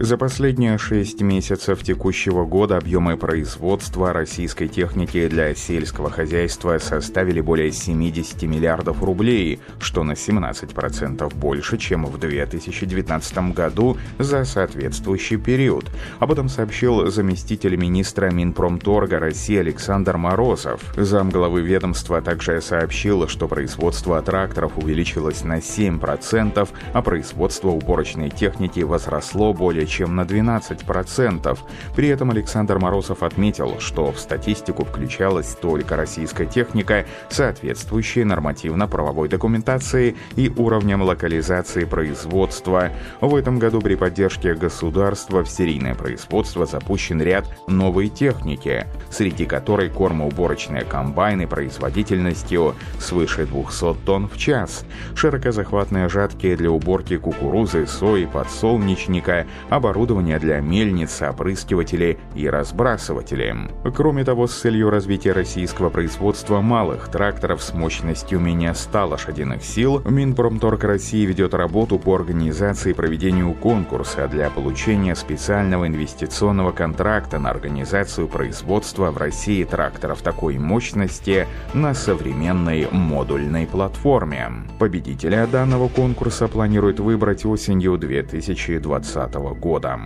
За последние шесть месяцев текущего года объемы производства российской техники для сельского хозяйства составили более 70 миллиардов рублей, что на 17% больше, чем в 2019 году за соответствующий период. Об этом сообщил заместитель министра Минпромторга России Александр Морозов. Замглавы ведомства также сообщил, что производство тракторов увеличилось на 7%, а производство уборочной техники возросло более чем на 12%. При этом Александр Морозов отметил, что в статистику включалась только российская техника, соответствующая нормативно-правовой документации и уровням локализации производства. В этом году при поддержке государства в серийное производство запущен ряд новой техники, среди которой кормоуборочные комбайны производительностью свыше 200 тонн в час, широкозахватные жатки для уборки кукурузы, сои, подсолнечника, оборудование для мельниц, опрыскивателей и разбрасывателей. Кроме того, с целью развития российского производства малых тракторов с мощностью менее 100 лошадиных сил, Минпромторг России ведет работу по организации и проведению конкурса для получения специального инвестиционного контракта на организацию производства в России тракторов такой мощности на современной модульной платформе. Победителя данного конкурса планируют выбрать осенью 2020 года года.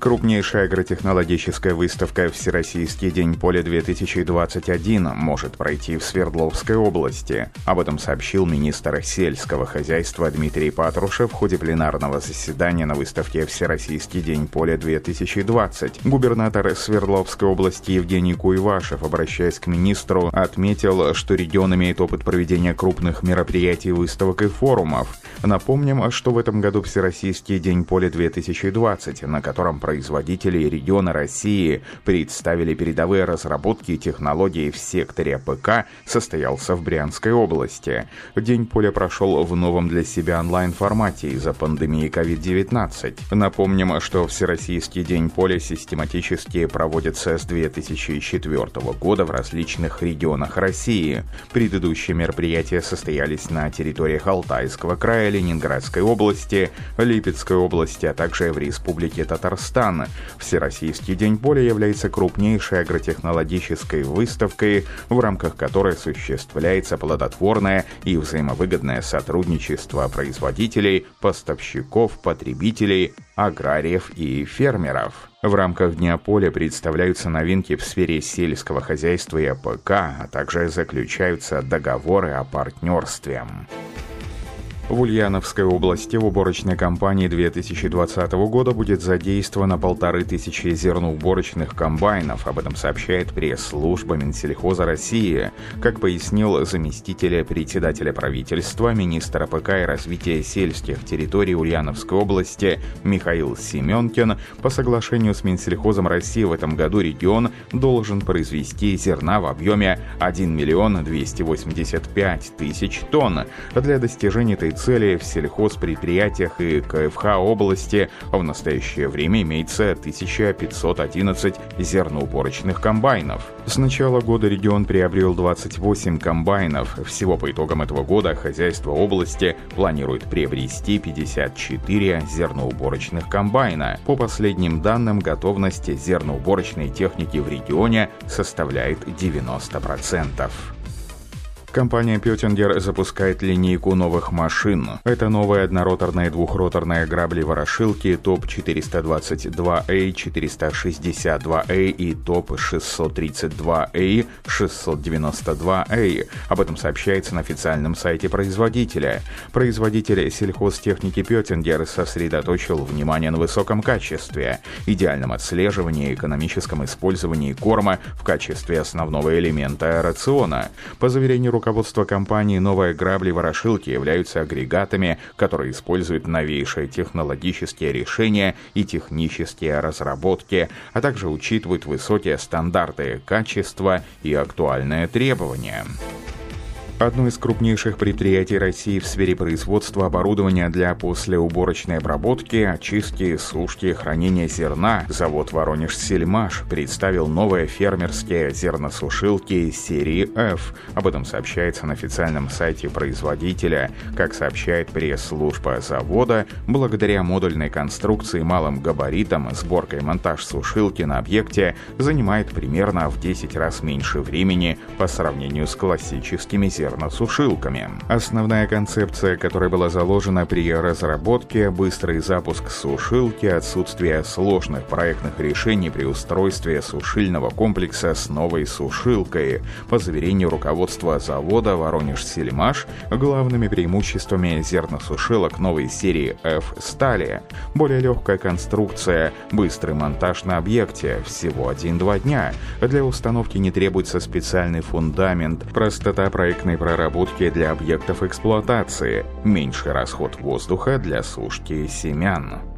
Крупнейшая агротехнологическая выставка «Всероссийский день поля-2021» может пройти в Свердловской области. Об этом сообщил министр сельского хозяйства Дмитрий Патрушев в ходе пленарного заседания на выставке «Всероссийский день поля-2020». Губернатор Свердловской области Евгений Куйвашев, обращаясь к министру, отметил, что регион имеет опыт проведения крупных мероприятий, выставок и форумов. Напомним, что в этом году Всероссийский день поля-2020, на котором производители региона России представили передовые разработки и технологии в секторе ПК, состоялся в Брянской области. День поля прошел в новом для себя онлайн-формате из-за пандемии COVID-19. Напомним, что Всероссийский день поля систематически проводится с 2004 года в различных регионах России. Предыдущие мероприятия состоялись на территориях Алтайского края, Ленинградской области, Липецкой области, а также в Республике Татарстан Казахстан. Всероссийский день поля является крупнейшей агротехнологической выставкой, в рамках которой осуществляется плодотворное и взаимовыгодное сотрудничество производителей, поставщиков, потребителей, аграриев и фермеров. В рамках Дня поля представляются новинки в сфере сельского хозяйства и АПК, а также заключаются договоры о партнерстве. В Ульяновской области в уборочной кампании 2020 года будет задействовано полторы тысячи зерноуборочных комбайнов. Об этом сообщает пресс-служба Минсельхоза России. Как пояснил заместитель председателя правительства, министра АПК и развития сельских территорий Ульяновской области Михаил Семенкин, по соглашению с Минсельхозом России в этом году регион должен произвести зерна в объеме 1 миллион 285 тысяч тонн. Для достижения этой цели в сельхозпредприятиях и КФХ области в настоящее время имеется 1511 зерноуборочных комбайнов. С начала года регион приобрел 28 комбайнов. Всего по итогам этого года хозяйство области планирует приобрести 54 зерноуборочных комбайна. По последним данным, готовность зерноуборочной техники в регионе составляет 90%. Компания Пётингер запускает линейку новых машин. Это новые однороторные двухроторные грабли-ворошилки ТОП-422A, 462A и ТОП-632A, 692A. Об этом сообщается на официальном сайте производителя. Производитель сельхозтехники Пётингер сосредоточил внимание на высоком качестве, идеальном отслеживании и экономическом использовании корма в качестве основного элемента рациона. По заверению руководства компании «Новые грабли-ворошилки» являются агрегатами, которые используют новейшие технологические решения и технические разработки, а также учитывают высокие стандарты качества и актуальные требования. Одно из крупнейших предприятий России в сфере производства оборудования для послеуборочной обработки, очистки, сушки, хранения зерна, завод «Воронеж Сельмаш» представил новые фермерские зерносушилки серии F. Об этом сообщается на официальном сайте производителя. Как сообщает пресс-служба завода, благодаря модульной конструкции малым габаритам сборка и монтаж сушилки на объекте занимает примерно в 10 раз меньше времени по сравнению с классическими зерносушилками. Основная концепция, которая была заложена при разработке, быстрый запуск сушилки, отсутствие сложных проектных решений при устройстве сушильного комплекса с новой сушилкой. По заверению руководства завода «Воронеж-Сельмаш», главными преимуществами зерносушилок новой серии F стали более легкая конструкция, быстрый монтаж на объекте, всего 1-2 дня. Для установки не требуется специальный фундамент, простота проектной проработки для объектов эксплуатации, меньший расход воздуха для сушки семян.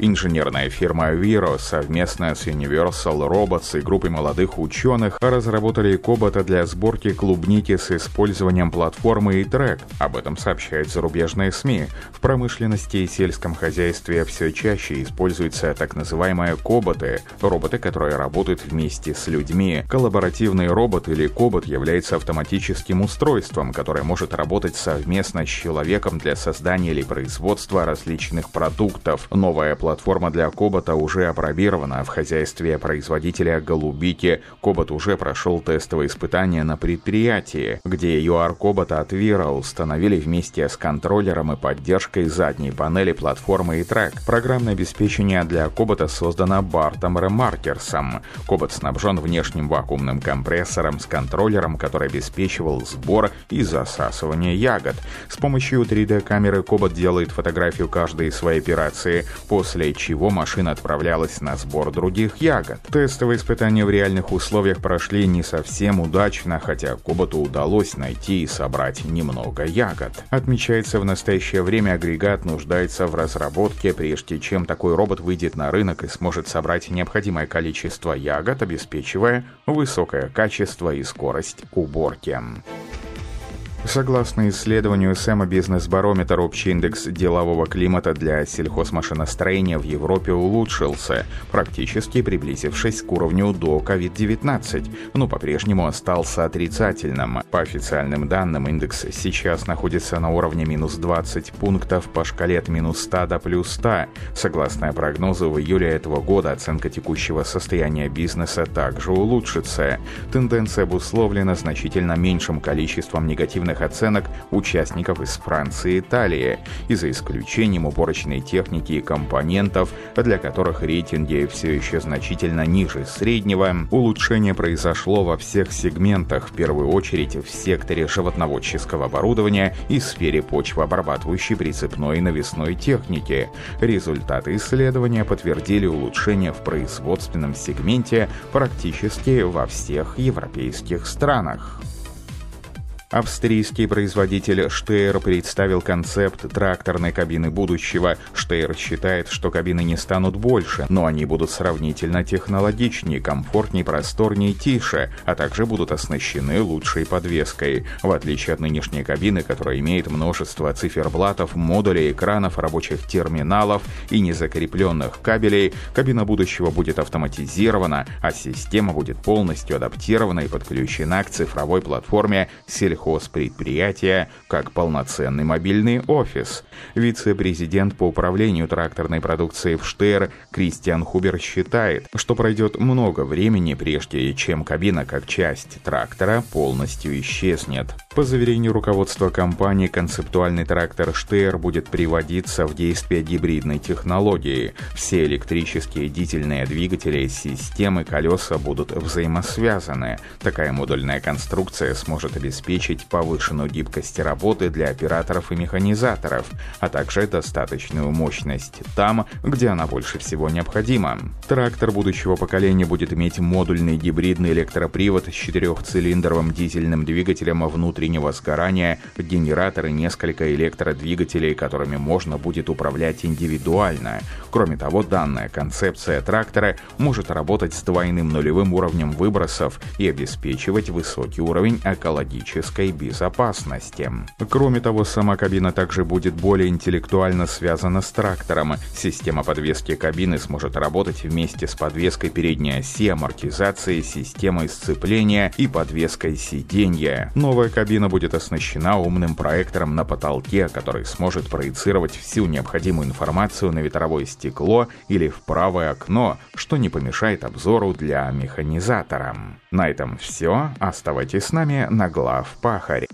Инженерная фирма Viro совместно с Universal Robots и группой молодых ученых разработали кобота для сборки клубники с использованием платформы и трек. Об этом сообщают зарубежные СМИ. В промышленности и сельском хозяйстве все чаще используются так называемые коботы, роботы, которые работают вместе с людьми. Коллаборативный робот или кобот является автоматическим устройством, которое может работать совместно с человеком для создания или производства различных продуктов. Новая Платформа для Кобота уже опробирована в хозяйстве производителя Голубики. Кобот уже прошел тестовые испытания на предприятии, где UR Кобота от Vira установили вместе с контроллером и поддержкой задней панели платформы и трек. Программное обеспечение для Кобота создано Бартом Ремаркерсом. Кобот снабжен внешним вакуумным компрессором с контроллером, который обеспечивал сбор и засасывание ягод. С помощью 3D-камеры Кобот делает фотографию каждой своей операции. После после чего машина отправлялась на сбор других ягод. Тестовые испытания в реальных условиях прошли не совсем удачно, хотя Коботу удалось найти и собрать немного ягод. Отмечается, в настоящее время агрегат нуждается в разработке, прежде чем такой робот выйдет на рынок и сможет собрать необходимое количество ягод, обеспечивая высокое качество и скорость уборки. Согласно исследованию Сэма Бизнес-барометр, общий индекс делового климата для сельхозмашиностроения в Европе улучшился, практически приблизившись к уровню до COVID-19, но по-прежнему остался отрицательным. По официальным данным, индекс сейчас находится на уровне минус 20 пунктов по шкале от минус 100 до плюс 100. Согласно прогнозу, в июле этого года оценка текущего состояния бизнеса также улучшится. Тенденция обусловлена значительно меньшим количеством негативных официальных оценок участников из Франции и Италии, и за исключением уборочной техники и компонентов, для которых рейтинги все еще значительно ниже среднего, улучшение произошло во всех сегментах, в первую очередь в секторе животноводческого оборудования и сфере почвообрабатывающей прицепной и навесной техники. Результаты исследования подтвердили улучшение в производственном сегменте практически во всех европейских странах. Австрийский производитель Штейр представил концепт тракторной кабины будущего. Штейр считает, что кабины не станут больше, но они будут сравнительно технологичнее, комфортнее, просторнее тише, а также будут оснащены лучшей подвеской. В отличие от нынешней кабины, которая имеет множество циферблатов, модулей, экранов, рабочих терминалов и незакрепленных кабелей, кабина будущего будет автоматизирована, а система будет полностью адаптирована и подключена к цифровой платформе сельхоз хозпредприятия как полноценный мобильный офис. Вице-президент по управлению тракторной продукцией в Штейр Кристиан Хубер считает, что пройдет много времени, прежде чем кабина как часть трактора полностью исчезнет. По заверению руководства компании, концептуальный трактор Штейр будет приводиться в действие гибридной технологии. Все электрические дизельные двигатели, системы, колеса будут взаимосвязаны. Такая модульная конструкция сможет обеспечить повышенную гибкость работы для операторов и механизаторов, а также достаточную мощность там, где она больше всего необходима. Трактор будущего поколения будет иметь модульный гибридный электропривод с четырехцилиндровым дизельным двигателем внутри внутреннего сгорания, генератор и несколько электродвигателей, которыми можно будет управлять индивидуально. Кроме того, данная концепция трактора может работать с двойным нулевым уровнем выбросов и обеспечивать высокий уровень экологической безопасности. Кроме того, сама кабина также будет более интеллектуально связана с трактором. Система подвески кабины сможет работать вместе с подвеской передней оси, амортизацией, системой сцепления и подвеской сиденья. Новая кабина будет оснащена умным проектором на потолке, который сможет проецировать всю необходимую информацию на ветровое стекло или в правое окно, что не помешает обзору для механизатора. На этом все. Оставайтесь с нами на глав Пахарь.